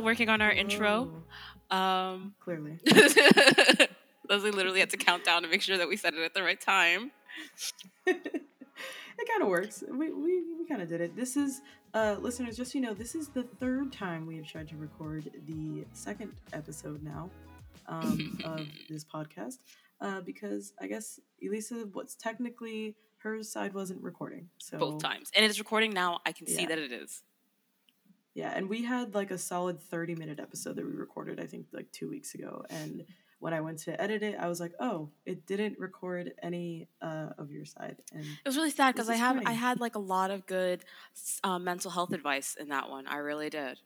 still working on our intro. Um, Clearly. Leslie literally had to count down to make sure that we said it at the right time. it kind of works. We, we, we kind of did it. This is, uh, listeners, just so you know, this is the third time we have tried to record the second episode now um, of this podcast uh, because I guess Elisa, what's technically her side wasn't recording. So Both times. And it's recording now. I can see that it is. Yeah, and we had like a solid 30 minute episode that we recorded, I think, like two weeks ago. And when I went to edit it, I was like, oh, it didn't record any uh, of your side. And It was really sad because I have I had like a lot of good uh, mental health advice in that one. I really did.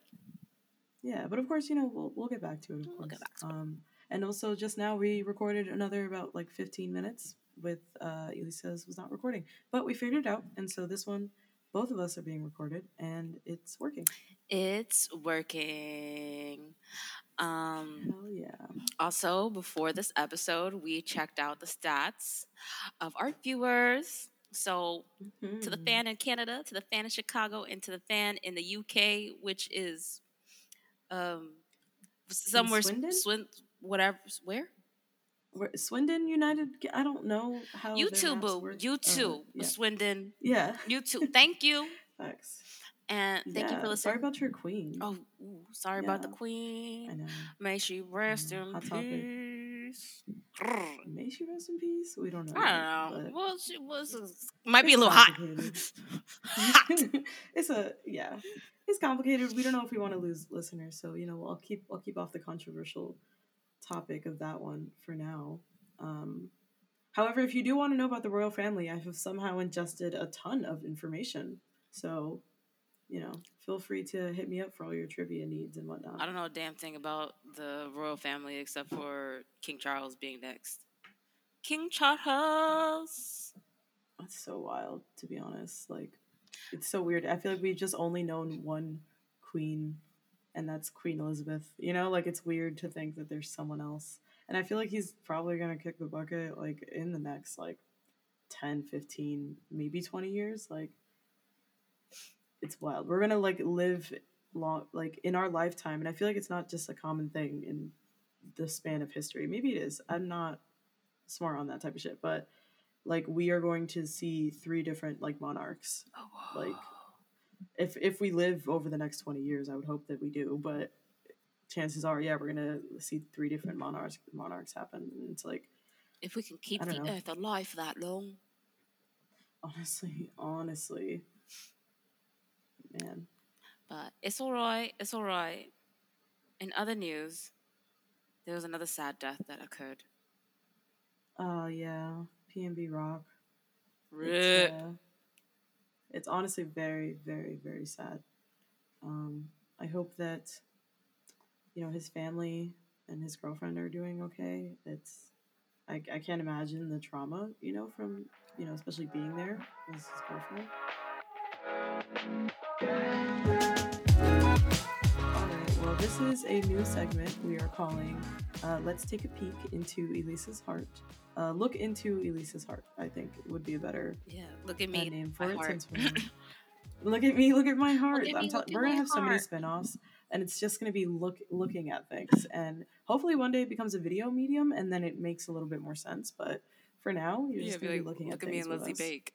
yeah, but of course, you know, we'll, we'll get back to it, of We'll get back to it. Um, and also, just now we recorded another about like 15 minutes with uh, Elisa's was not recording, but we figured it out. And so this one, both of us are being recorded and it's working. It's working. Um, Hell yeah. also, before this episode, we checked out the stats of our viewers. So to the Mhm. fan in Canada, to the fan in Chicago, and to the fan in the UK, which is um somewhere Swindon? Swin, whatever where Where- Swindon United, I don't know how. you their too, maps boo, work. you Uh, too, yeah. Swindon, Yeah. you too. Thank you, Facts. And thank you for listening. Sorry about your queen. oh, ooh, sorry about the Yeah. I queen. know. May she rest in Hot peace. Grrr. May she rest in peace. We don't know. I don't know. Well, she was might be a little hot. hot. it's a yeah. It's complicated. We don't know if we want to lose listeners, so you know, I'll keep I'll keep off the controversial topic of that one for now. Um, however, if you do want to know about the royal family, I have somehow ingested a ton of information. So, you know, feel free to hit me up for all your trivia needs and whatnot. I don't know a damn thing about the royal family except for King Charles being next. King Charles. That's so wild, to be honest. Like, it's so weird. I feel like we've just only known one queen, and that's Queen Elizabeth. You know, like, it's weird to think that there's someone else. And I feel like he's probably going to kick the bucket, like, in the next, like, 10, 15, maybe 20 years. Like, it's wild. We're going to, like, live long, like, in our lifetime. And I feel like it's not just a common thing in the span of history. Maybe it is. I'm not smart on that type of shit, but like we are going to see three different like monarchs oh, like if if we live over the next 20 years i would hope that we do but chances are yeah we're gonna see three different monarchs monarchs happen and it's like if we can keep the know. earth alive for that long. honestly honestly man But it's all right. It's all right. In other news, there was another sad death that occurred. uh yeah pnb rock Rip. it's, uh, it's honestly very very very sad um i hope that you know his family and his girlfriend are doing okay it's i, I can't imagine the trauma you know from you know especially being there as his girlfriend right well this is a new segment we are calling uh, let's take a peek into elisa's heart uh, look into elisa's heart i think would be a better Yeah, look at uh, me. name for it since we're look at me look at my heart at I'm me, at we're gonna my have so many heart. spin-offs and it's just gonna be look looking at things and hopefully one day it becomes a video medium and then it makes a little bit more sense but for now you're yeah, just be gonna like, be looking look at at me and us. Bake.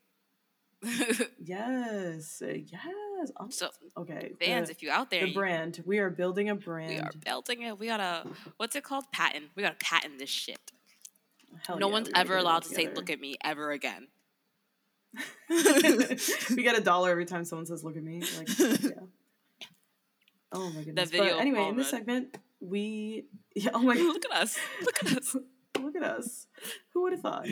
yes uh, yes I'm- so, okay fans, the, if you out there, the you- brand we are building a brand we are building it. We gotta, what's it called? Patent. We gotta patent this shit. Hell no yeah, one's ever get it all allowed to say, look at me ever again. we get a dollar every time someone says look at me like yeah oh my goodness video but anyway in this segment we yeah oh my god look at us. Look at us. look at us who would have thought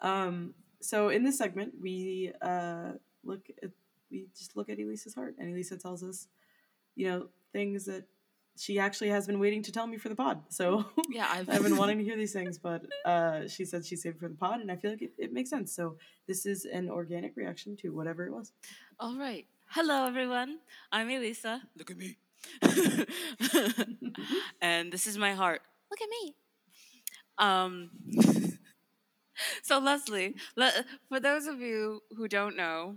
um so in this segment we uh look at we just look at elisa's heart and elisa tells us you know things that she actually has been waiting to tell me for the pod so Yeah, I've, I've been wanting to hear these things, but uh, she said she saved it for the pod, and I feel like it, it makes sense. So this is an organic reaction to whatever it was. All right. Hello, everyone. I'm Elisa. Look at me. and this is my heart. Look at me. Um. So Leslie, le- for those of you who don't know,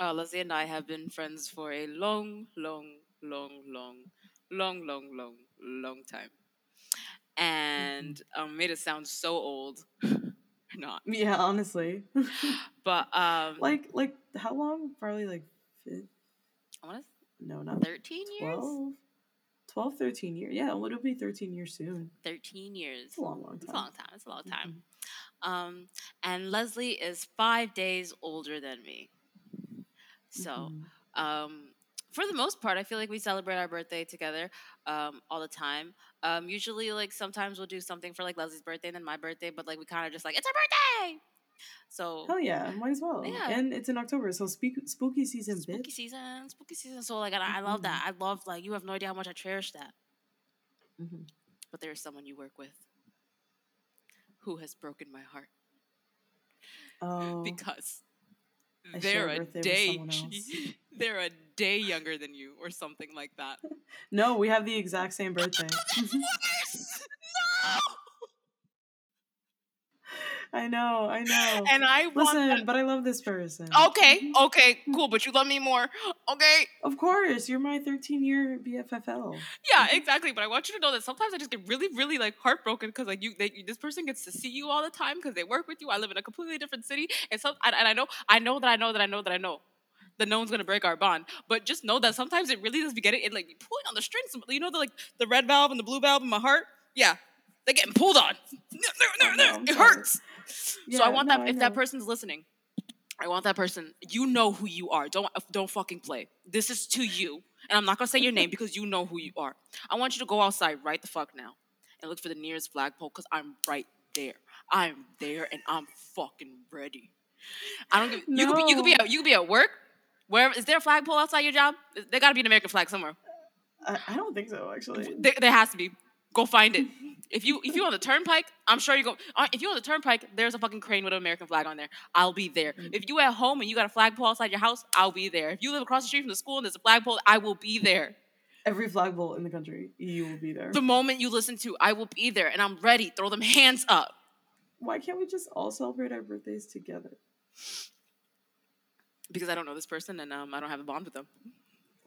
Uh, Leslie and I have been friends for a long, long, long, long, long, long, long, long time, and um, made it sound so old. Not, Yeah, honestly. but um, like like how long? Probably like I want to no, not thirteen years. 12, 12, 13 years. Yeah, it'll be 13 years soon. Thirteen years. It's a long, long time. It's a long time. It's a long time. Mhm. Um, and Leslie is five days older than me. So, Mhm. um, for the most part, I feel like we celebrate our birthday together um, all the time. Um, usually, like sometimes we'll do something for like Leslie's birthday and then my birthday, but like we kind of just like it's her birthday. So Hell yeah, might as well. Yeah. And it's in October, so speak, spooky season, spooky bitch. season, spooky season. So like, I, I love that. I love like you have no idea how much I cherish that. Mhm. But there is someone you work with who has broken my heart Oh, because I they're a a birthday with day they're a day younger than you or something like that. no, we have the exact same birthday. no. I know, I know. And I want Listen, that- but I love this person. Okay, mm-hmm. okay, cool, but you love me more. Okay. Of course, you're my 13 year BFFL. Yeah, mm-hmm. exactly. But I want you to know that sometimes I just get really, really like heartbroken because like you, they, this person gets to see you all the time because they work with you. I live in a completely different city, and so and, and I know, I know that I know that I know that I know that no one's gonna break our bond. But just know that sometimes it really does be getting it like pulling on the strings. You know the like the red valve and the blue valve in my heart. Yeah, they're getting pulled on. No, no, no, no. it sorry. So I want no, that I if that person's listening. I want that person. You know who you are. Don't uh, don't fucking play. This is to you, and I'm not gonna say your name because you know who you are. I want you to go outside right the fuck now and look for the nearest flagpole because I'm right there. I'm there and I'm fucking ready. I don't give. You could be. You could be. At, you could be at work. Wherever is there a flagpole outside your job? There got to be an American flag somewhere. I, I don't think so, actually. There, there has to be. Go find it. If you if you on the turnpike, I'm sure you go. uh, If you on the turnpike, there's a fucking crane with an American flag on there. I'll be there. Mm. If you at home and you got a flagpole outside your house, I'll be there. If you live across the street from the school and there's a flagpole, I will be there. Every flagpole in the country, you will be there. The moment you listen to, I will be there, and I'm ready. Throw them hands up. Why can't we just all celebrate our birthdays together? Because I don't know this person and um, I don't have a bond with them.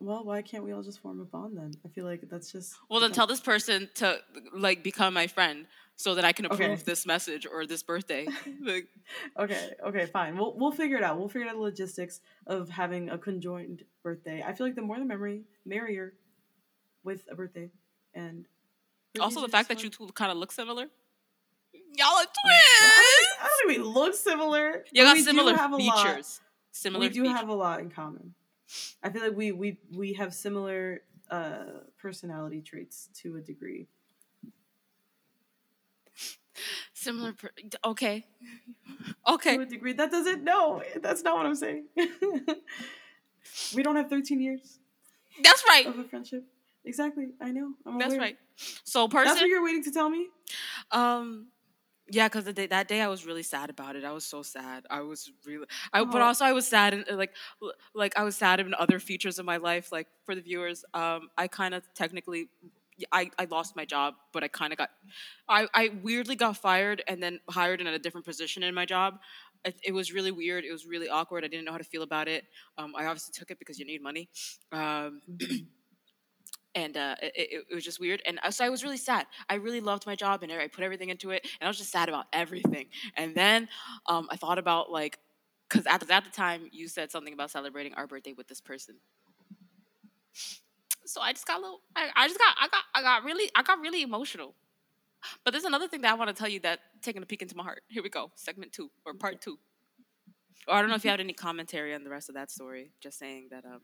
Well, why can't we all just form a bond then? I feel like that's just. Well, then tell this person to like become my friend so that I can approve Okay. this message or this birthday. like, Okay, okay, fine. We'll we'll figure it out. We'll figure out the logistics of having a conjoined birthday. I feel like the more the memory, merrier, with a birthday, and also, the fact just that you two kind of look similar. Y'all are twins. don't, I don't think we look similar. You but got we do similar have lot- features. Similar we do features. have a lot in common. I feel like we we we have similar uh personality traits to a degree. similar. Per- okay. Okay. To a degree. That doesn't no, that's not what I'm saying. we don't have 13 years That's right. of a friendship. Exactly. I know. I'm That's aware. right. So person. That's what you're waiting to tell me? Um. Yeah, because day, that day I was really sad about it. I was so sad. I was really, I, but Oh. also I was sad and like, like I was sad in other features of my life. Like for the viewers, um, I kind of technically, I, I lost my job, but I kind of got, I, I weirdly got fired and then hired in a different position in my job. It, it was really weird. It was really awkward. I didn't know how to feel about it. Um, I obviously took it because you need money. Um, and uh, it, it, was just weird. And uh, so I was really sad. I really loved my job, and I put everything into it, and I was just sad about everything. And then um, I thought about like, because at, the- at the time you said something about celebrating our birthday with this person. So I just got a little. I, I just got. I got. I got really. I got really emotional. But there's another thing that I want to tell you that taking a peek into my heart. Here we go, segment two or part two. Or I don't know if you had any commentary on the rest of that story. Just saying that um,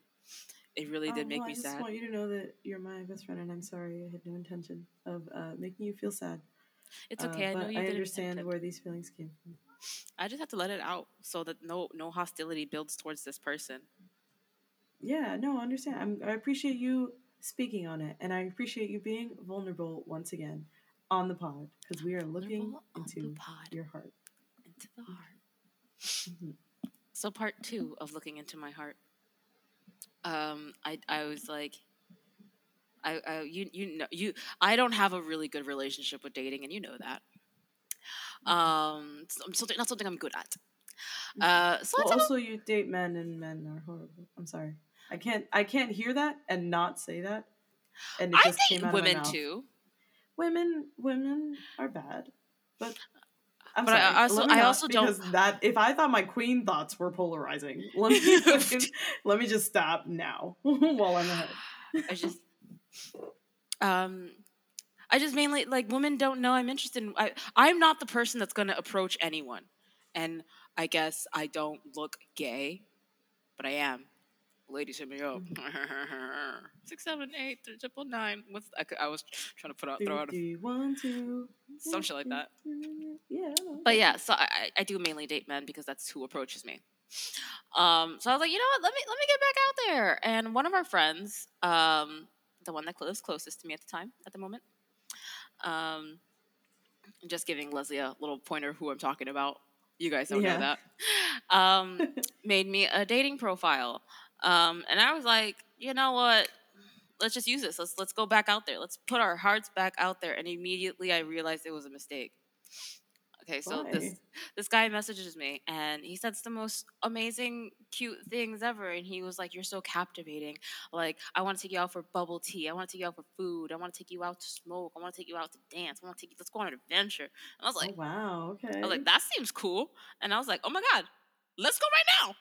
it really did Oh, make well, me sad. I just sad. want you to know that you're my best friend, and I'm sorry. I had no intention of uh, making you feel sad. It's Uh, okay. I know you I understand where these feelings came from. I just have to let it out so that no no hostility builds towards this person. Yeah, no, I understand. I'm, I appreciate you speaking on it, and I appreciate you being vulnerable once again on the pod because we are looking into your heart. Into the heart. Mhm. So part two of looking into my heart. Um, I I was like, I, I you you know you I don't have a really good relationship with dating, and you know that. Um, something not something I'm good at. Uh, so well, also you date men and men are horrible. I'm sorry. I can't I can't hear that and not say that. And it I just date came out of my women too. Women women are bad. But I'm But I sorry. also- I also don't- because that if I thought my queen thoughts were polarizing, let me let me just stop now while I'm ahead. I just, um, I just mainly like women don't know I'm interested in. I, I'm not the person that's going to approach anyone, and I guess I don't look gay, but I am. Ladies, hit me up. Six, seven, eight, three, triple nine. What's I, could- I was trying to put out throw out a, one, two, some shit like that. Yeah. But yeah, so I, I do mainly date men because that's who approaches me. Um, so I was like, you know what? Let me let me get back out there. And one of our friends, um, the one that lives closest to me at the time, at the moment, um, I'm just giving Leslie a little pointer who I'm talking about. You guys don't Yeah. know that. Um, made me a dating profile, um, and I was like, you know what? Let's just use this. Let's let's go back out there. Let's put our hearts back out there. And immediately I realized it was a mistake. Okay, so this this guy messages me and he says the most amazing cute things ever and he was like you're so captivating like i want to take you out for bubble tea i want to take you out for food i want to take you out to smoke i want to take you out to dance i want to take you let's go on an adventure and i was like oh, wow. Okay. i was like that seems cool and i was like oh my god let's go right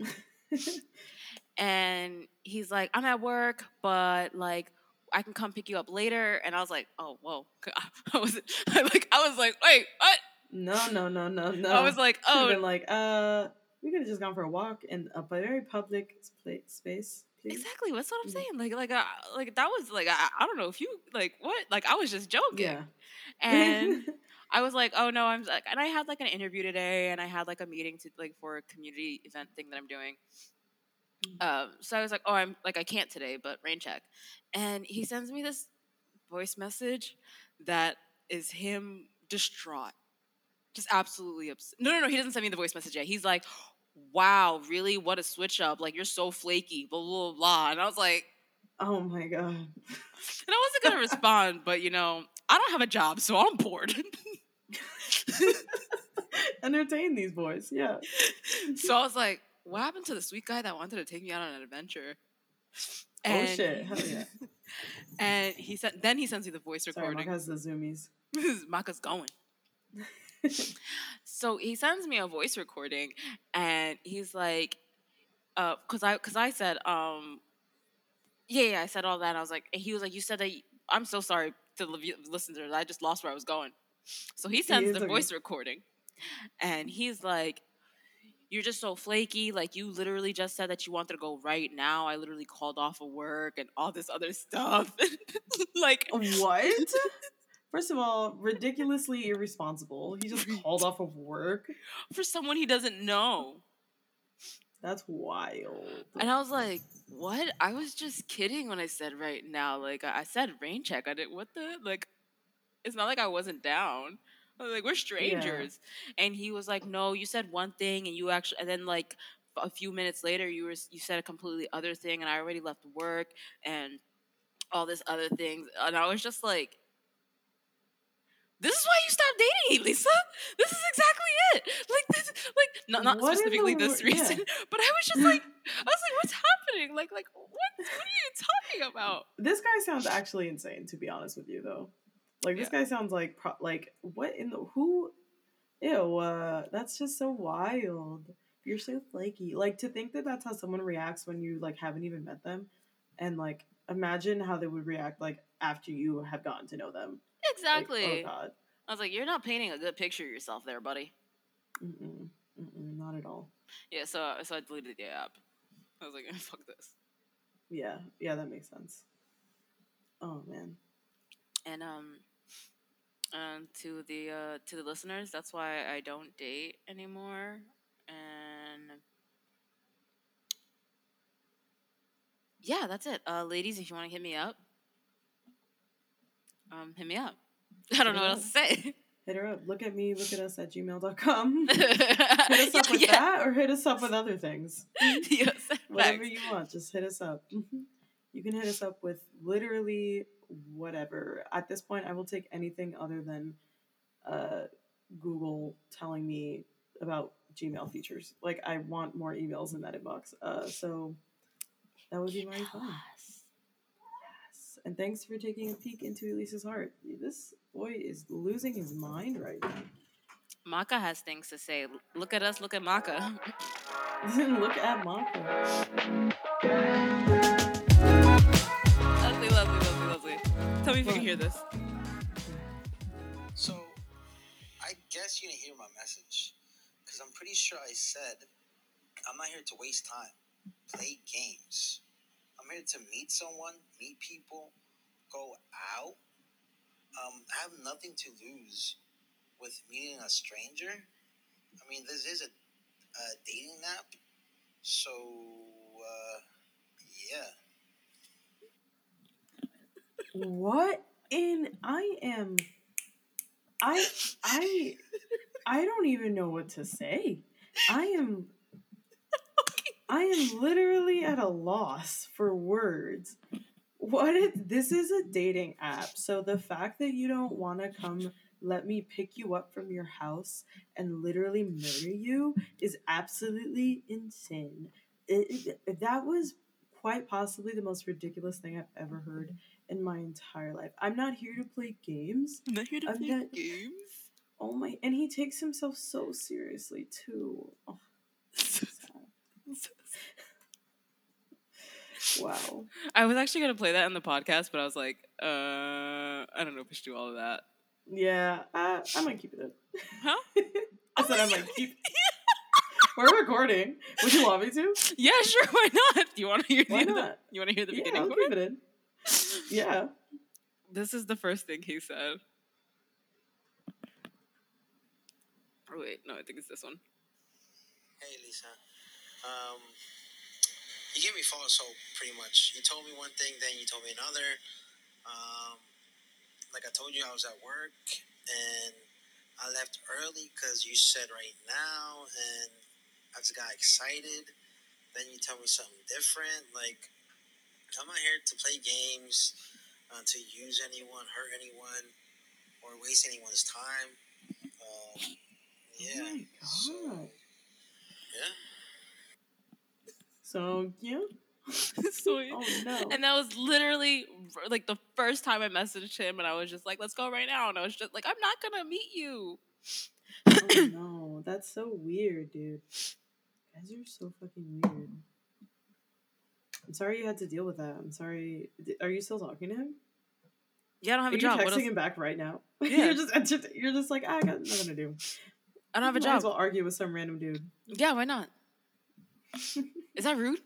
now and he's like i'm at work but like I can come pick you up later, and I was like, "Oh, whoa!" I was like, I was like, "Wait, what?" no, no, no, no, no. I was like, "Oh, been like, uh, we could have just gone for a walk in a very public space, please. Exactly. That's what I'm Mhm. saying. Like, like, uh, like that was like, I, I don't know if you like what. Like, I was just joking, Yeah. and I was like, oh no, I'm like, and I had like an interview today, and I had like a meeting to like for a community event thing that I'm doing. Um, so I was like, oh, I'm like, I can't today, but rain check, and he sends me this voice message that is him distraught, just absolutely upset. No, no, no, he doesn't send me the voice message yet. He's like, wow, really? What a switch up! Like you're so flaky, blah blah blah. blah. And I was like, oh my god. and I wasn't gonna respond, but you know, I don't have a job, so I'm bored. Entertain these boys. Yeah. so I was like, what happened to the sweet guy that wanted to take me out on an adventure? oh shit. Hell yeah. And he sent. then he sends me the voice recording. Mark has the zoomies. Maka's going. so he sends me a voice recording, and he's like, uh, cause I, cause I said, um, yeah, yeah, I said all that. And I was like, and he was like, you said that. You, I'm so sorry to the listeners. I just lost where I was going. So he sends is the okay. voice recording, and he's like, "You're just so flaky. Like you literally just said that you wanted to go right now. I literally called off of work and all this other stuff. like, what? First of all, ridiculously irresponsible. He just called off of work. for someone he doesn't know." That's wild. And I was like, "What? I was just kidding when I said right now. Like I said rain check. I didn't. What the like? It's not like I wasn't down. I was like, we're strangers." And he was like, "No, you said one thing, and you actually, and then like a few minutes later, you were you said a completely other thing, and I already left work and all this other things, and I was just like." This is why you stopped dating, Lisa. This is exactly it. Like this, like not not What in the specifically this wor- yeah. reason, but I was just like, I was like, what's happening? Like, like what? What are you talking about? This guy sounds actually insane, to be honest with you, though. Like this Yeah. guy sounds like pro- like what in the who? Ew, uh, that's just so wild. You're so flaky. Like to think that that's how someone reacts when you like haven't even met them, and like imagine how they would react like after you have gotten to know them. Like, Exactly. oh God. I was like, you're not painting a good picture of yourself there, buddy. Mm-mm, mm-mm, not at all. Yeah, so so I deleted the app. I was like, fuck this. Yeah, yeah, that makes sense. Oh man. And um, and to the uh to the listeners, that's why I don't date anymore. And yeah, that's it. Uh, ladies, if you want to hit me up, um, hit me up. I don't know what else to say. Hit her up. Look at me, look at us at gmail.com. hit hit us up with yeah. that or hit us up with other things. yes, Whatever facts. you want, just hit us up. You can hit us up with literally whatever. At this point, I will take anything other than uh, Google telling me about Gmail features. Like I want more emails in that inbox. Uh, so that would be my fun. Yes. And thanks for taking a peek into Elise's heart. This boy is losing his mind right now. Maka has things to say. Look at us. Look at Maka. look at Maka. Tell me if you can hear this. So, I guess you didn't hear my message because I'm pretty sure I said I'm not here to waste time. Play games. I'm here to meet someone, meet people, go out. Um, I have nothing to lose with meeting a stranger. I mean, this is a, a dating app, so uh, yeah. What in I am I I I don't even know what to say. I am I am literally at a loss for words. What if this is a dating app? So the fact that you don't want to come let me pick you up from your house and literally murder you is absolutely insane. It, it, that was quite possibly the most ridiculous thing I've ever heard in my entire life. I'm not here to play games. I'm not here to I'm play not- games. Oh my! And he takes himself so seriously too. Oh, so. Wow. I was actually gonna play that in the podcast, but I was like, uh, I don't know if we should do all of that. Yeah, uh, I might keep it in. Huh? I said I might keep. We're recording. Would you want me to? Yeah, sure. Why not? Do you want to hear Why the, not? You want to hear the Yeah, beginning? I'll keep it in. Yeah. This is the first thing he said. Oh wait, no, I think it's this one. Hey, Lisa. Um, you gave me false hope, pretty much. You told me one thing, then you told me another. Um, like I told you, I was at work, and I left early because you said right now, and I just got excited. Then you tell me something different. Like, I'm not here to play games, uh, to use anyone, hurt anyone, or waste anyone's time. Um, yeah. Oh my So, yeah. So yeah. so, Oh no. and that was literally like the first time I messaged him, and I was just like, "Let's go right now," and I was just like, "I'm not gonna meet you." oh no, that's so weird, dude. Guys are so fucking weird. I'm sorry you had to deal with that. I'm sorry. Are you still talking to him? Yeah, I don't have Are a you job. texting What else? him back right now? Yeah. you're just you're just like "Ah, I got nothing to do. I don't have a Might as job. well argue with some random dude. Yeah, why not? Is that rude?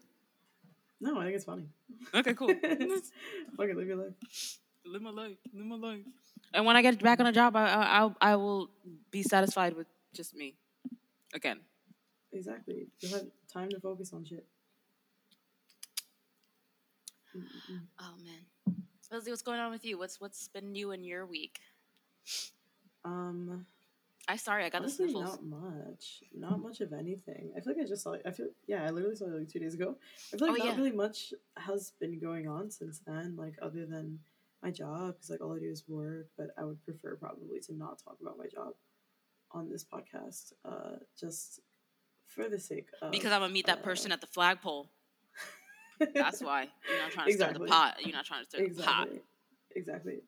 No, I think it's funny. Okay, cool. okay, live your life. live my life. Live my life. And when I get back on a job, I I I will be satisfied with just me. Again. Exactly. You'll have time to focus on shit. Mm-mm-mm. Oh man. Leslie, what's going on with you? What's what's been new in your week? Um, I sorry, I got the honestly, sniffles. not much. Not much of anything. I feel like I just saw. I feel yeah. I literally saw it like two days ago. I feel like Oh, not yeah. really much has been going on since then. Like other than my job, because like all I do is work. But I would prefer probably to not talk about my job on this podcast. Uh, just for the sake of Because I'm gonna meet that uh, person at the flagpole. That's why. You're not trying to stir the pot. You're not trying to stir the pot. exactly exactly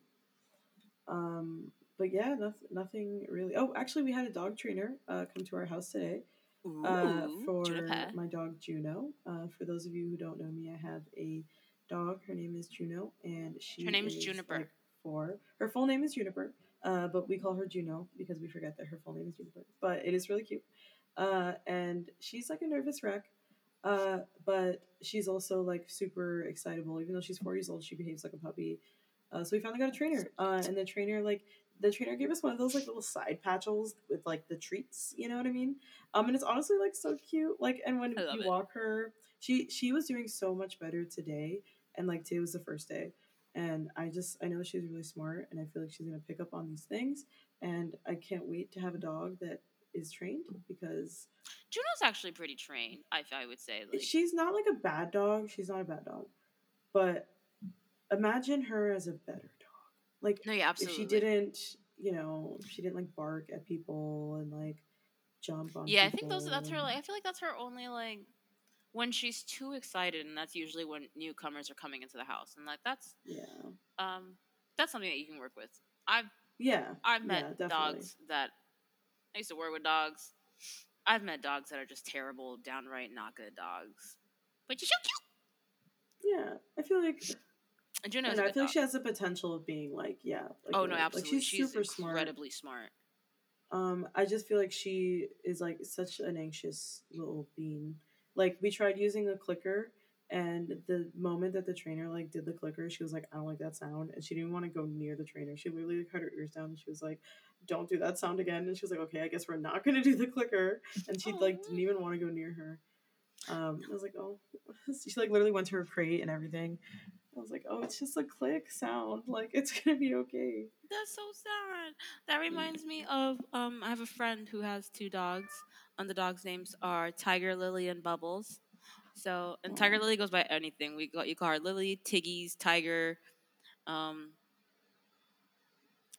um but yeah nothing, nothing really oh actually we had a dog trainer uh, come to our house today uh, for Juniper. my dog juno uh, for those of you who don't know me i have a dog her name is juno and she Her name is is, Juniper. like, four her full name is juniper uh, but we call her juno because we forget that her full name is juniper but it is really cute uh, and she's like a nervous wreck uh, but she's also like super excitable. Even though she's four years old, she behaves like a puppy. Uh, so we finally got a trainer, uh, and the trainer like the trainer gave us one of those like little side patches with like the treats. You know what I mean? Um, and it's honestly like so cute. Like, and when you it. walk her, she she was doing so much better today, and like today was the first day. And I just I know she's really smart, and I feel like she's gonna pick up on these things. And I can't wait to have a dog that is trained because Juno's actually pretty trained. I I would say. Like, she's not like a bad dog. She's not a bad dog, but imagine her as a better dog. Like no, yeah, absolutely. if she didn't, you know, she didn't like bark at people and like jump on. Yeah, I think those. That's her. Like, I feel like that's her only like when she's too excited, and that's usually when newcomers are coming into the house, and like that's Yeah, um that's something that you can work with. I've yeah. I've met definitely. dogs that I used to work with dogs. I've met dogs that are just terrible, downright not good dogs. But you're so cute. Yeah, I feel like And Juno I, know, I feel like she has the potential of being like yeah. Like oh no, like, absolutely. she's, she's super smart. incredibly smart. Um, I just feel like she is like such an anxious little bean. Like we tried using a clicker, and the moment that the trainer like did the clicker, she was like, "I don't like that sound," and she didn't want to go near the trainer. She literally like, had her ears down, and she was like, "Don't do that sound again." And she was like, "Okay, I guess we're not gonna do the clicker." And she like didn't even want to go near her. Um, I was like, "Oh," she like literally went to her crate and everything. I was like, "Oh, it's just a click sound. Like it's gonna be okay." That's so sad. That reminds me of um I have a friend who has two dogs. And the dogs' names are Tiger Lily and Bubbles. So and Tiger Lily goes by anything. We got you call her Lily, Tiggies, Tiger, um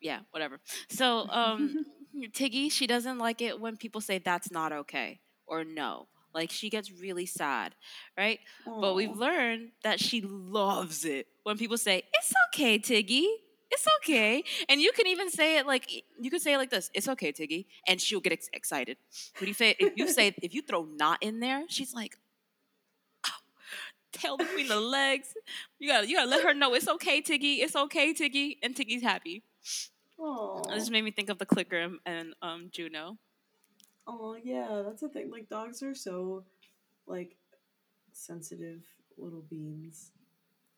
yeah, whatever. So um Tiggy, she doesn't like it when people say that's not okay or no. Like she gets really sad, right? But we've learned that she loves it when people say, It's okay, Tiggy. It's okay. And you can even say it like you can say it like this, it's okay, Tiggy. And she'll get ex- excited. When you say if you say if you throw not in there, she's like. Tail between the legs. You gotta you gotta let her know it's okay, Tiggy. It's okay, Tiggy. And Tiggy's happy. Oh, And this made me think of the clicker and, um Juno. Oh yeah, that's the thing. Like dogs are so like sensitive little beings.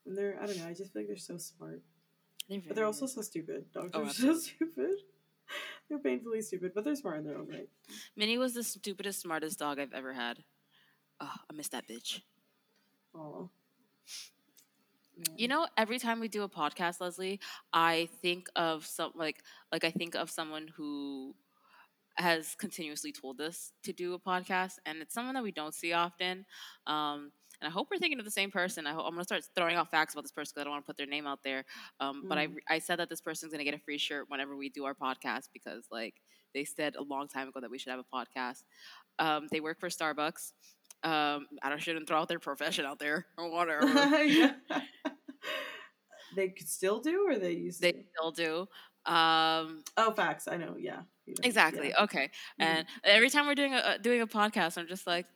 And they're I don't know, I just feel like they're so smart. They're But they're also so stupid. Dogs Oh, are so stupid. they're painfully stupid, but they're smart in their own right. Minnie was the stupidest, smartest dog I've ever had. Oh, I miss that bitch. You know, every time we do a podcast, Leslie, I think of some like like I think of someone who has continuously told us to do a podcast, and it's someone that we don't see often. Um, and I hope we're thinking of the same person. I hope, I'm gonna start throwing out facts about this person because I don't want to put their name out there. Um, But I Mm. I said that this person's gonna get a free shirt whenever we do our podcast because like they said a long time ago that we should have a podcast. Um, they work for Starbucks. Um, I don't shouldn't throw out their profession out there or whatever. They could still do or they used they to? still do. Um, Oh facts, I know, yeah. you know, exactly. yeah. Okay. Mhm. And every time we're doing a uh, doing a podcast, I'm just like,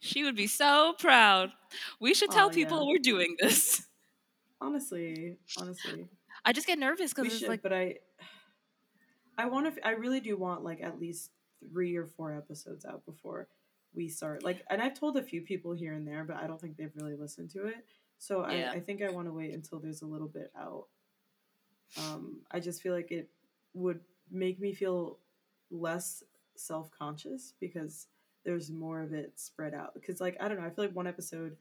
she would be so proud. We should tell Aw, people yeah. we're doing this. Honestly, honestly. I just get nervous because it's should, like, but I, I want to. I really do want like at least three or four episodes out before we start. Like, and I've told a few people here and there, but I don't think they've really listened to it. So Yeah. I, I think I want to wait until there's a little bit out. Um, I just feel like it would make me feel less self conscious because there's more of it spread out. Because like I don't know, I feel like one episode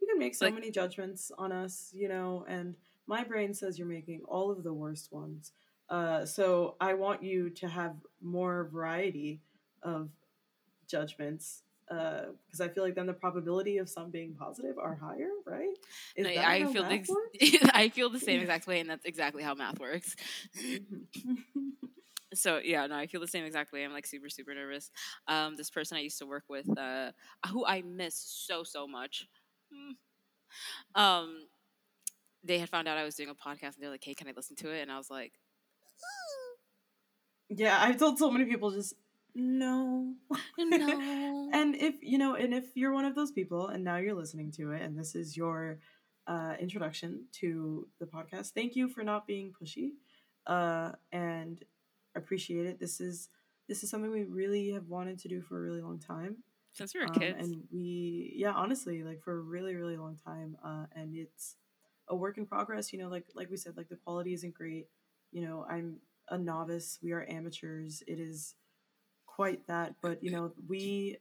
you can make so Like- many judgments on us, you know, and my brain says you're making all of the worst ones. Uh, so I want you to have more variety of judgments because I feel like then the probability of some being positive are higher, right? No, I feel the ex- I feel the same exact way, and that's exactly how math works. Mhm. So yeah, no, I feel the same exact way. I'm like super, super nervous. Um, this person I used to work with, uh, who I miss so, so much. Mm. Um, they had found out I was doing a podcast, and they're like, "Hey, can I listen to it?" And I was like, yeah, I've told so many people just no. "No." and if you know, and if you're one of those people, and now you're listening to it, and this is your uh, introduction to the podcast, thank you for not being pushy, uh, and appreciate it. This is this is something we really have wanted to do for a really long time. Since we were Um, kids, and we yeah honestly like for a really really long time uh, and it's a work in progress you know like like we said like the quality isn't great you know i'm a novice we are amateurs it is quite that but you know we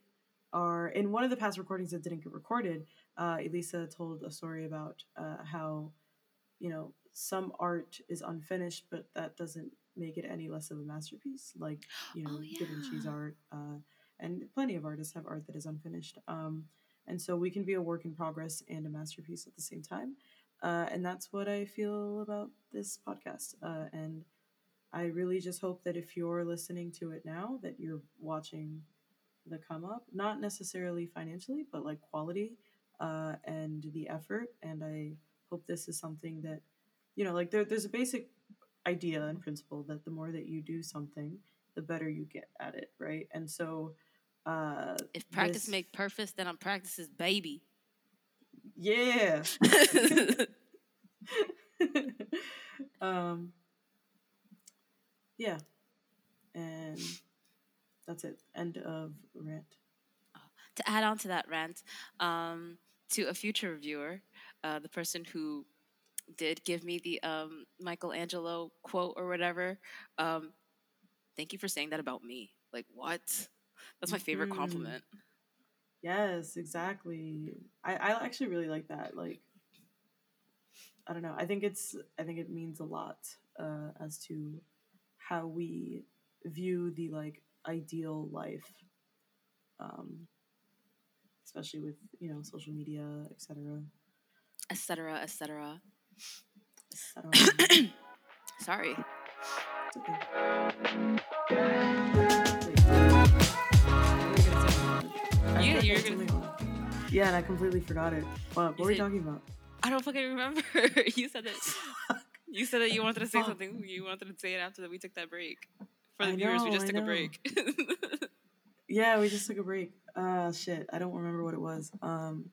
are in one of the past recordings that didn't get recorded uh, elisa told a story about uh, how you know some art is unfinished but that doesn't make it any less of a masterpiece like you know Oh, da vinci's art uh, and plenty of artists have art that is unfinished um, and so we can be a work in progress and a masterpiece at the same time uh, and that's what i feel about this podcast uh, and i really just hope that if you're listening to it now that you're watching the come up, not necessarily financially, but like quality uh, and the effort. And I hope this is something that, you know, like there, there's a basic idea and principle that the more that you do something, the better you get at it, right? And so, uh, If practice this- make perfect, then I'm practice's baby. yeah. um, yeah, and that's it. End of rant. to add on to that rant, um, to a future reviewer, uh, the person who did give me the um, Michelangelo quote or whatever, um, thank you for saying that about me. Like, what? That's my favorite Mhm. compliment. Yes, exactly. I, I actually really like that. Like, I don't know. I think it's I think it means a lot uh, as to how we view the like ideal life, um, especially with you know social media, etc. Etc. Etc. etc. Sorry. It's okay. Wait. What were you gonna say? I You- forgot you're gonna- Yeah, and I completely forgot it. What, what You were we said- talking about? I don't fucking remember. you said that. You said that you wanted to say Fuck. something. You wanted to say it after that we took that break. For I the viewers, we just I took a break. Yeah, we just took a break. Uh shit, I don't remember what it was. Um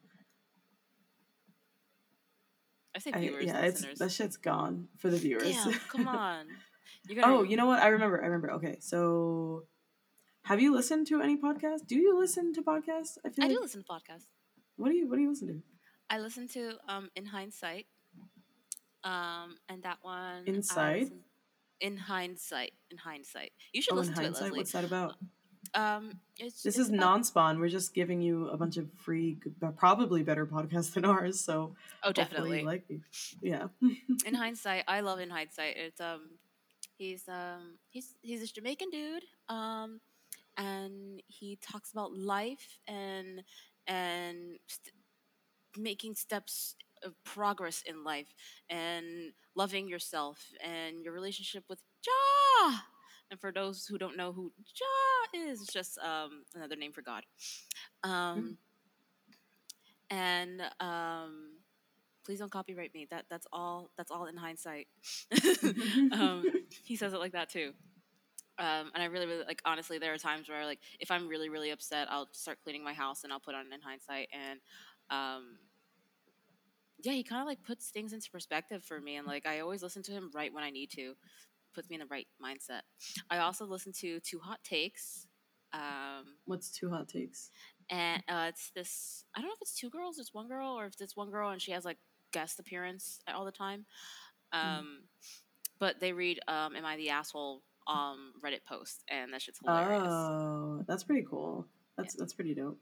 I say I, viewers, yeah, it's that shit's gone for the viewers. Damn, come on. You oh, you know what? I remember. I remember. Okay, so have you listened to any podcasts? Do you listen to podcasts? I feel I like do listen to podcasts. what do you what do you listen to? I listen to um in hindsight. Um and that one Inside? listen- in hindsight. In hindsight. You should Oh, in listen to it, hindsight, Leslie. what's that about? Um it's This it's is non-spawn. We're just giving you a bunch of free, probably better podcasts than ours. So Oh definitely. like these. Yeah. in hindsight, I love in hindsight. It's um he's um he's he's a Jamaican dude. Um and he talks about life and and st- making steps progress in life and loving yourself and your relationship with Jah. And for those who don't know who Jah is, it's just um, another name for God. Um, and um, please don't copyright me. That that's all. That's all in hindsight. um, he says it like that too. Um, and I really, really like. Honestly, there are times where, like, if I'm really, really upset, I'll start cleaning my house and I'll put on in hindsight. And um, yeah, he kind of like puts things into perspective for me. And like, I always listen to him right when I need to. Puts me in the right mindset. I also listen to Two Hot Takes. Um, What's two hot takes? and uh, it's this I don't know if it's two girls, it's one girl, or if it's one girl and she has like guest appearance all the time. Um, But they read um, "Am I the asshole?" um Reddit post, and that shit's hilarious. Oh, that's pretty cool. That's that's pretty dope.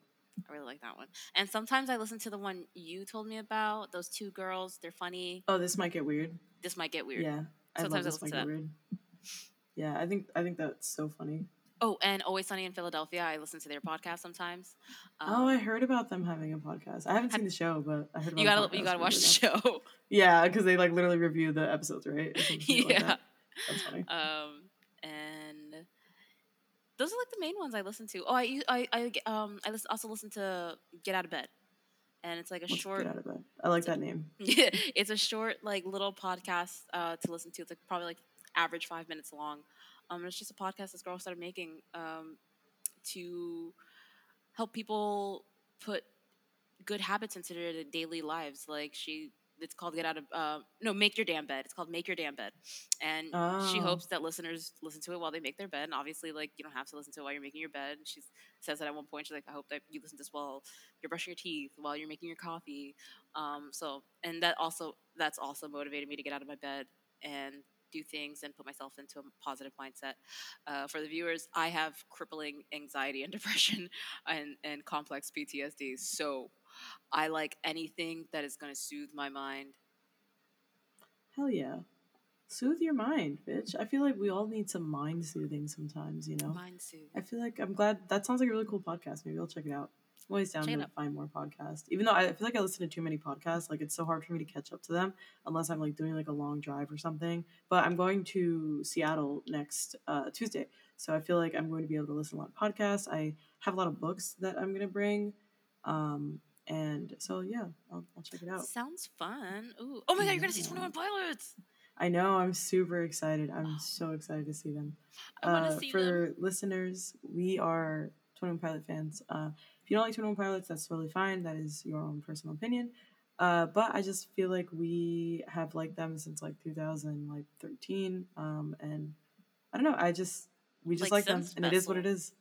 I really like that one. And sometimes I listen to the one you told me about. Those two girls, they're funny. Oh, this might get weird. This might get weird. Yeah, I love Sometimes I listen to get weird. Yeah, I think I think that's so funny. Oh, and Always Sunny in Philadelphia. I listen to their podcast sometimes. oh, I Um, heard about them having a podcast. I haven't seen the show, but I heard about you gotta you gotta watch the show. Yeah, because they like literally review the episodes, right? Shit like yeah. that. that's funny. Um, and those are like the main ones I listen to. Oh, I I I um I listen, also listen to Get Out of Bed, and it's like a Let's short. get out of bed. I like that name. Yeah, it's a short like little podcast uh, to listen to. It's like probably like average five minutes long. Um, it's just a podcast this girl started making um, to help people put good habits into their daily lives. Like she, it's called "Get Out of uh, No, Make Your Damn Bed." It's called "Make Your Damn Bed," and she Oh. hopes that listeners listen to it while they make their bed. And obviously, like you don't have to listen to it while you're making your bed. She says that at one point. She's like, "I hope that you listen to this while you're brushing your teeth, while you're making your coffee." Um, so, and that also that's also motivated me to get out of my bed and do things and put myself into a positive mindset. Uh, for the viewers, I have crippling anxiety and depression and, and complex PTSD. So I like anything that is going to soothe my mind. Hell yeah. Soothe your mind, bitch. I feel like we all need some mind soothing sometimes, you know? Mind soothe. I feel like I'm glad that sounds like a really cool podcast. Maybe I'll check it out. I'm always down to find more podcasts. Even though I feel like I listen to too many podcasts, like it's so hard for me to catch up to them unless I'm like doing like a long drive or something. But I'm going to Seattle next uh, Tuesday, So I feel like I'm going to be able to listen to a lot of podcasts. I have a lot of books that I'm going to bring. Um, and so, yeah, I'll, I'll check it out. Sounds fun. Ooh. Oh my god, you're gonna see Twenty One Pilots. I know. I'm super excited. I'm so excited to see them. I want to Uh, see for them. listeners, we are 21 Pilot fans. Uh, if you don't like 21 Pilots, that's totally fine. That is your own personal opinion. Uh, but I just feel like we have liked them since like 2013. Um, and I don't know. I just we just Like like, them, since and it is what it is.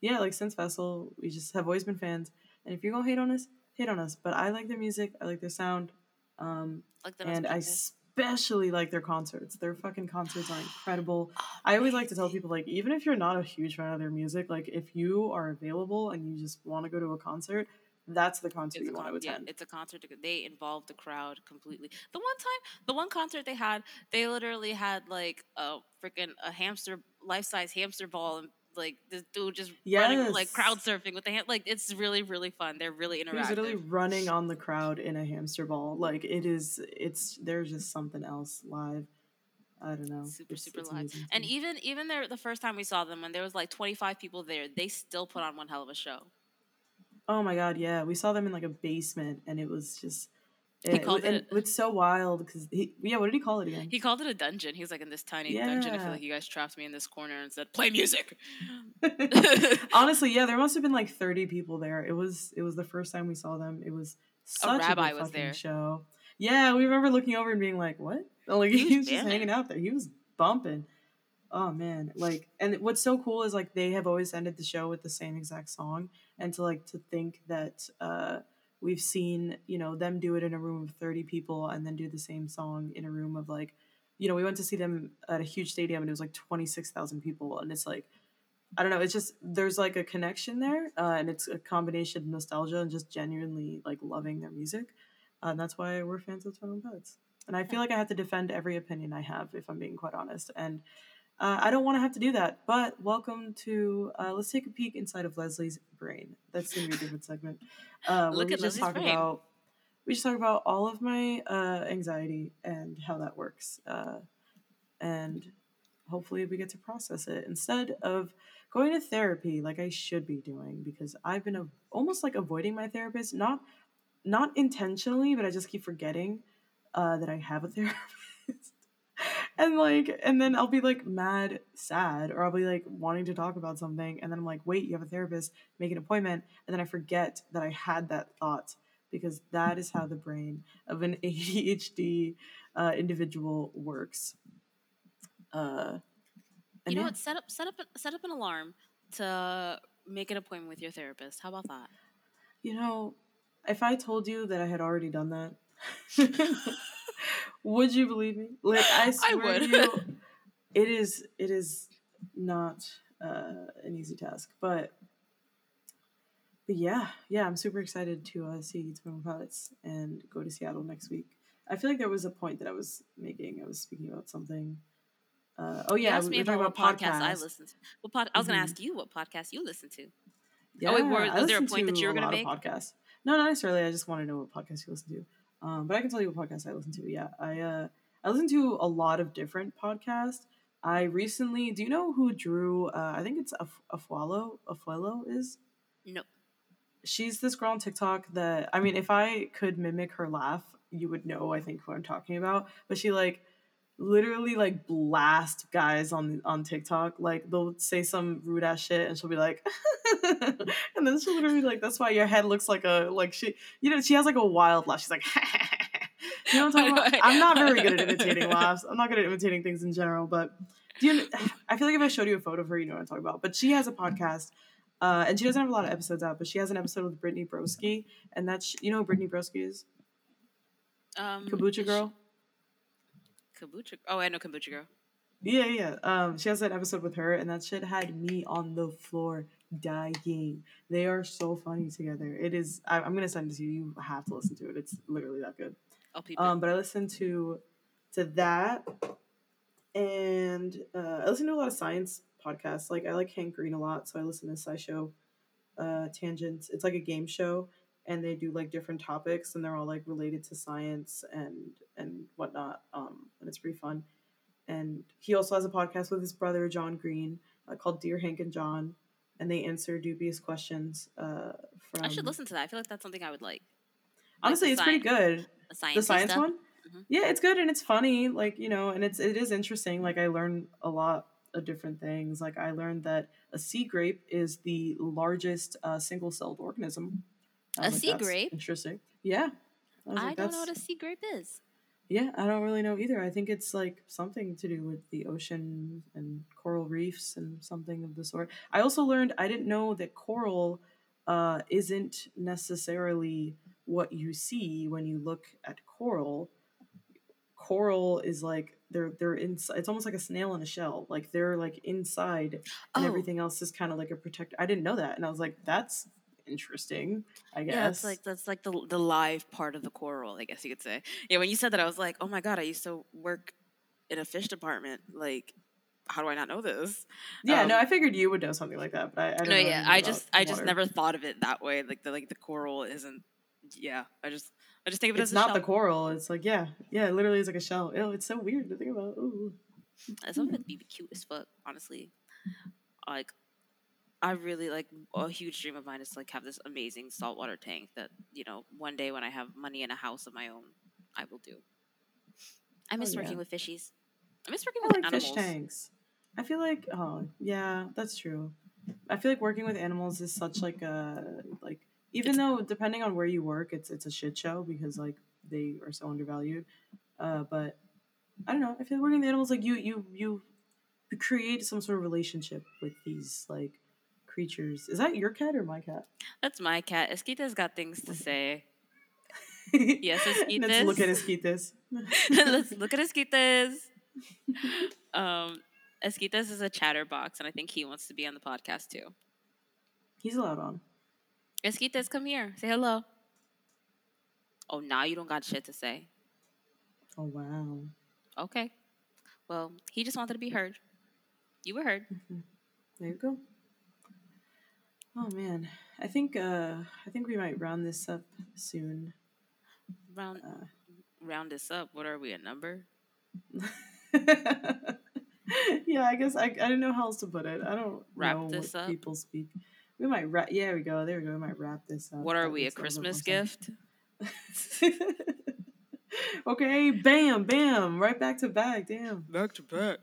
Yeah, like since Vessel, we just have always been fans. And if you're gonna hate on us, hate on us. But I like their music. I like their sound. Um, Like them as and I especially like their concerts. Their fucking concerts are incredible. Oh, I always like to tell people like even if you're not a huge fan of their music, like if you are available and you just want to go to a concert, that's the concert It's you a, want to con- yeah, it's a concert. to- They involved the crowd completely. The one time, the one concert they had, they literally had like a freaking a hamster, life size hamster ball, and like this dude just running like Yes. crowd surfing with the hand. Like it's really really fun. They're really He was literally running on the crowd in a hamster ball. Like it is, it's there's just something else live. I don't know. Super It's- super it's live. And even even there the first time we saw them when there was like 25 people there, they still put on one hell of a show. Oh my god, yeah, we saw them in like a basement, and it was just. He called and it- It's so wild because he. Yeah, what did he call it again? He called it a dungeon. He was like in this tiny dungeon. I feel like you guys trapped me in this corner and said, "Play music." Honestly, yeah, there must have been like 30 people there. It was it was the first time we saw them. It was such a, rabbi good was fucking there. show. Yeah, we remember looking over and being like, "What?" Like He he was was, just hanging out there. He was bumping. Oh man, like and what's so cool is like they have always ended the show with the same exact song and to like to think that uh we've seen, you know, them do it in a room of 30 people and then do the same song in a room of like you know, we went to see them at a huge stadium and it was like 26,000 people and it's like I don't know. It's just there's like a connection there, uh, and it's a combination of nostalgia and just genuinely like loving their music, uh, and that's why we're fans of Twenty One Pilots. And I feel like I have to defend every opinion I have, if I'm being quite honest. And uh, I don't want to have to do that. But welcome to uh, let's take a peek inside of Elisa's brain. That's gonna be a different segment. Uh, Look we at just Elisa's talk brain. about we just talk about all of my uh, anxiety and how that works, uh, and hopefully we get to process it instead of going to therapy like I should be doing because I've been a, almost like avoiding my therapist, not not intentionally, but I just keep forgetting uh, that I have a therapist. And like, and then I'll be like mad, sad, or I'll be like wanting to talk about something, and then I'm like, wait, you have a therapist, make an appointment, and then I forget that I had that thought because that is how the brain of an ADHD uh, individual works. Uh, you know yeah. what? Set up set up set up an alarm to make an appointment with your therapist. How about that? You know, if I told you that I had already done that, would you believe me? Like I I swear would. to you, it is it is not uh, an easy task, but but yeah, yeah, I'm super excited to uh, see Twin Pilots and go to Seattle next week. I feel like there was a point that I was making. I was speaking about something. Uh, oh You yeah, asked we me were talking about what podcast I listen to. What pod- I was going Mhm. to ask you what podcast you listen to. Yeah, Oh, wait, were- I was there a point that you were gonna make? Podcasts. No, not necessarily. I just want to know what podcast you listen to. Um, but I can tell you what podcast I listen to. Yeah, I uh, I listen to a lot of different podcasts. I recently, do you know who Drew? Uh, I think it's Af- Afualo. Afuelo is. No. She's this girl on TikTok that I mean, if I could mimic her laugh, you would know. I think who I'm talking about. But she like literally like blast guys on on TikTok. Like they'll say some rude ass shit, and she'll be like, and then she'll literally be like, "That's why your head looks like a like she." You know, she has like a wild laugh. She's like, you know what I'm talking about? I'm not very good at imitating laughs. I'm not good at imitating things in general, but do you? I feel like if I showed you a photo of her, you know what I'm talking about. But she has a podcast. Uh, and she doesn't have a lot of episodes out, but she has an episode with Brittany Broski, and that's you know who Brittany Broski is, Um, Kombucha is Girl. Kombucha. Oh, I know Kombucha Girl. Yeah, yeah. Um, she has that episode with her, and that shit had me on the floor dying. They are so funny together. It is. I, I'm gonna send it to you. You have to listen to it. It's literally that good. I'll peep it. Um, but I listen to to that, and uh, I listen to a lot of science podcasts. Like I like Hank Green a lot, so I listen to SciShow uh, Tangents. It's like a game show, and they do like different topics, and they're all like related to science and and whatnot. Um, it's pretty fun. And he also has a podcast with his brother John Green. uh, called Dear Hank and John, and they answer dubious questions. Uh, from I should listen to that. I feel like that's something I would like. honestly, the it's pretty good. The science. The science one, Mhm. yeah, it's good and it's funny. Like you know, and it's it is interesting. Like I learned a lot of different things. Like I learned that a sea grape is the largest uh, single-celled organism. A like, sea grape? Interesting. Yeah. was I like, don't know what a sea grape is. Yeah, I don't really know either. I think it's like something to do with the ocean and coral reefs and something of the sort. I also learned I didn't know that coral uh, isn't necessarily what you see when you look at coral. Coral is like they're they're inside. It's almost like a snail in a shell. Like they're like inside, and Oh. everything else is kind of like a protect. I didn't know that, and I was like, that's interesting. I guess. Yeah, it's like that's like the the live part of the coral, I guess you could say. Yeah, when you said that, I was like, oh my god, I used to work in a fish department. Like, how do I not know this? yeah, no, um, I figured you would know something like that, but I, I don't no, know yeah, I just I just never thought of it that way. Like the like the coral isn't. Yeah, I just I just think of it it's as not the coral. It's like yeah, yeah. It literally is like a shell. Ew, it's so weird to think about. Ooh. Some of it be cute as fuck, honestly. Like, I really like a huge dream of mine is to like have this amazing saltwater tank that you know one day when I have money in a house of my own, I will do. I miss yeah. working with fishies. I miss working I with like animals. fish tanks. I feel like oh yeah, that's true. I feel like working with animals is such like a like even though depending on where you work, it's it's a shit show because like they are so undervalued. Uh, but I don't know. I feel like working with animals like you you you create some sort of relationship with these like creatures. Is that your cat or my cat? That's my cat. Esquita's got things to say. yes, Esquites. Let's look at Esquitas. Let's look at Esquitas. Um, Esquitas is a chatterbox, and I think he wants to be on the podcast too. He's allowed on. Esquitas, come here. Say hello. Oh, now you don't got shit to say. Oh wow. Okay. Well, he just wanted to be heard. You were heard. There you go. Oh man, I think uh I think we might round this up soon. Round Uh, round this up. What are we? A number? yeah, I guess I, I didn't know how else to put it. I don't Wrap know this what up? people speak. We might wrap. Yeah, we go. There we go. We might wrap this up. What are That we? A makes little bit Christmas more gift? okay, bam, bam, right back to back. Damn. Back to back.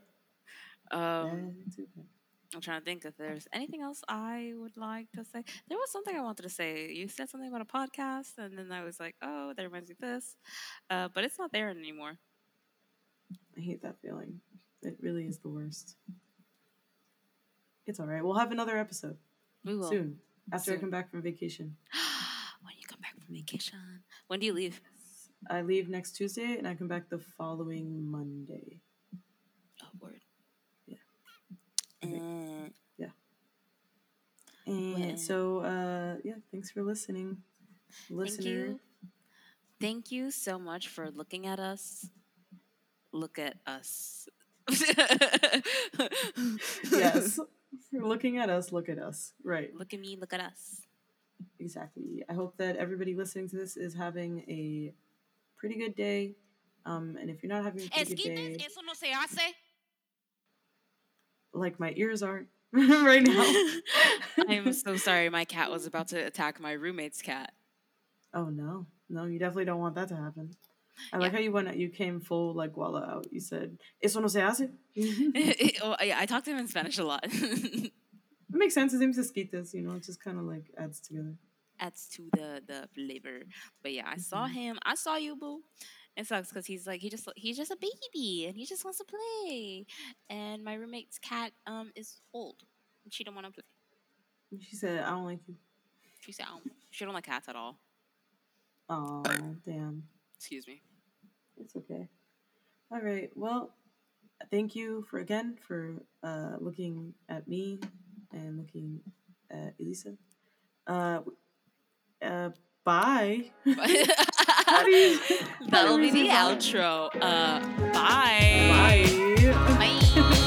Um, Back to back. I'm trying to think if there's anything else I would like to say. There was something I wanted to say. You said something about a podcast, and then I was like, oh, that reminds me of this. Uh, but it's not there anymore. I hate that feeling. It really is the worst. It's all right. We'll have another episode We will. soon after I come back from vacation. when you come back from vacation. When do you leave? I leave next Tuesday and I come back the following Monday. Oh, word. Yeah. Uh, And When- so, uh, yeah, thanks for listening, thank listener. you. Thank you so much for looking at us. Look at us. yes, for looking at us, look at us. Right, Look at me, look at us. exactly. I hope that everybody listening to this is having a pretty good day. Um, and if you're not having a pretty good day, eso no se hace. Like my ears are right now. I'm so sorry. My cat was about to attack my roommate's cat. Oh no, no, you definitely don't want that to happen. I like Yeah. how you went. You came full like Guala out. You said, "Eso no se hace." oh, yeah, I talk to him in Spanish a lot. It makes sense. His name's Esquitas, you know, it just kind of like adds together. Adds to the the flavor. But yeah, I saw mm-hmm. him. I saw you, boo. It sucks because he's like he just he's just a baby and he just wants to play. And my roommate's cat um is old. And she don't want to play. She said, I don't like you. She said I don't, she don't like cats at all. Oh, damn. Excuse me. It's okay. All right. Well, thank you for again for uh, looking at me and looking at Elisa. Uh, uh, bye. That'll be the outro. Uh, bye. Bye. Bye.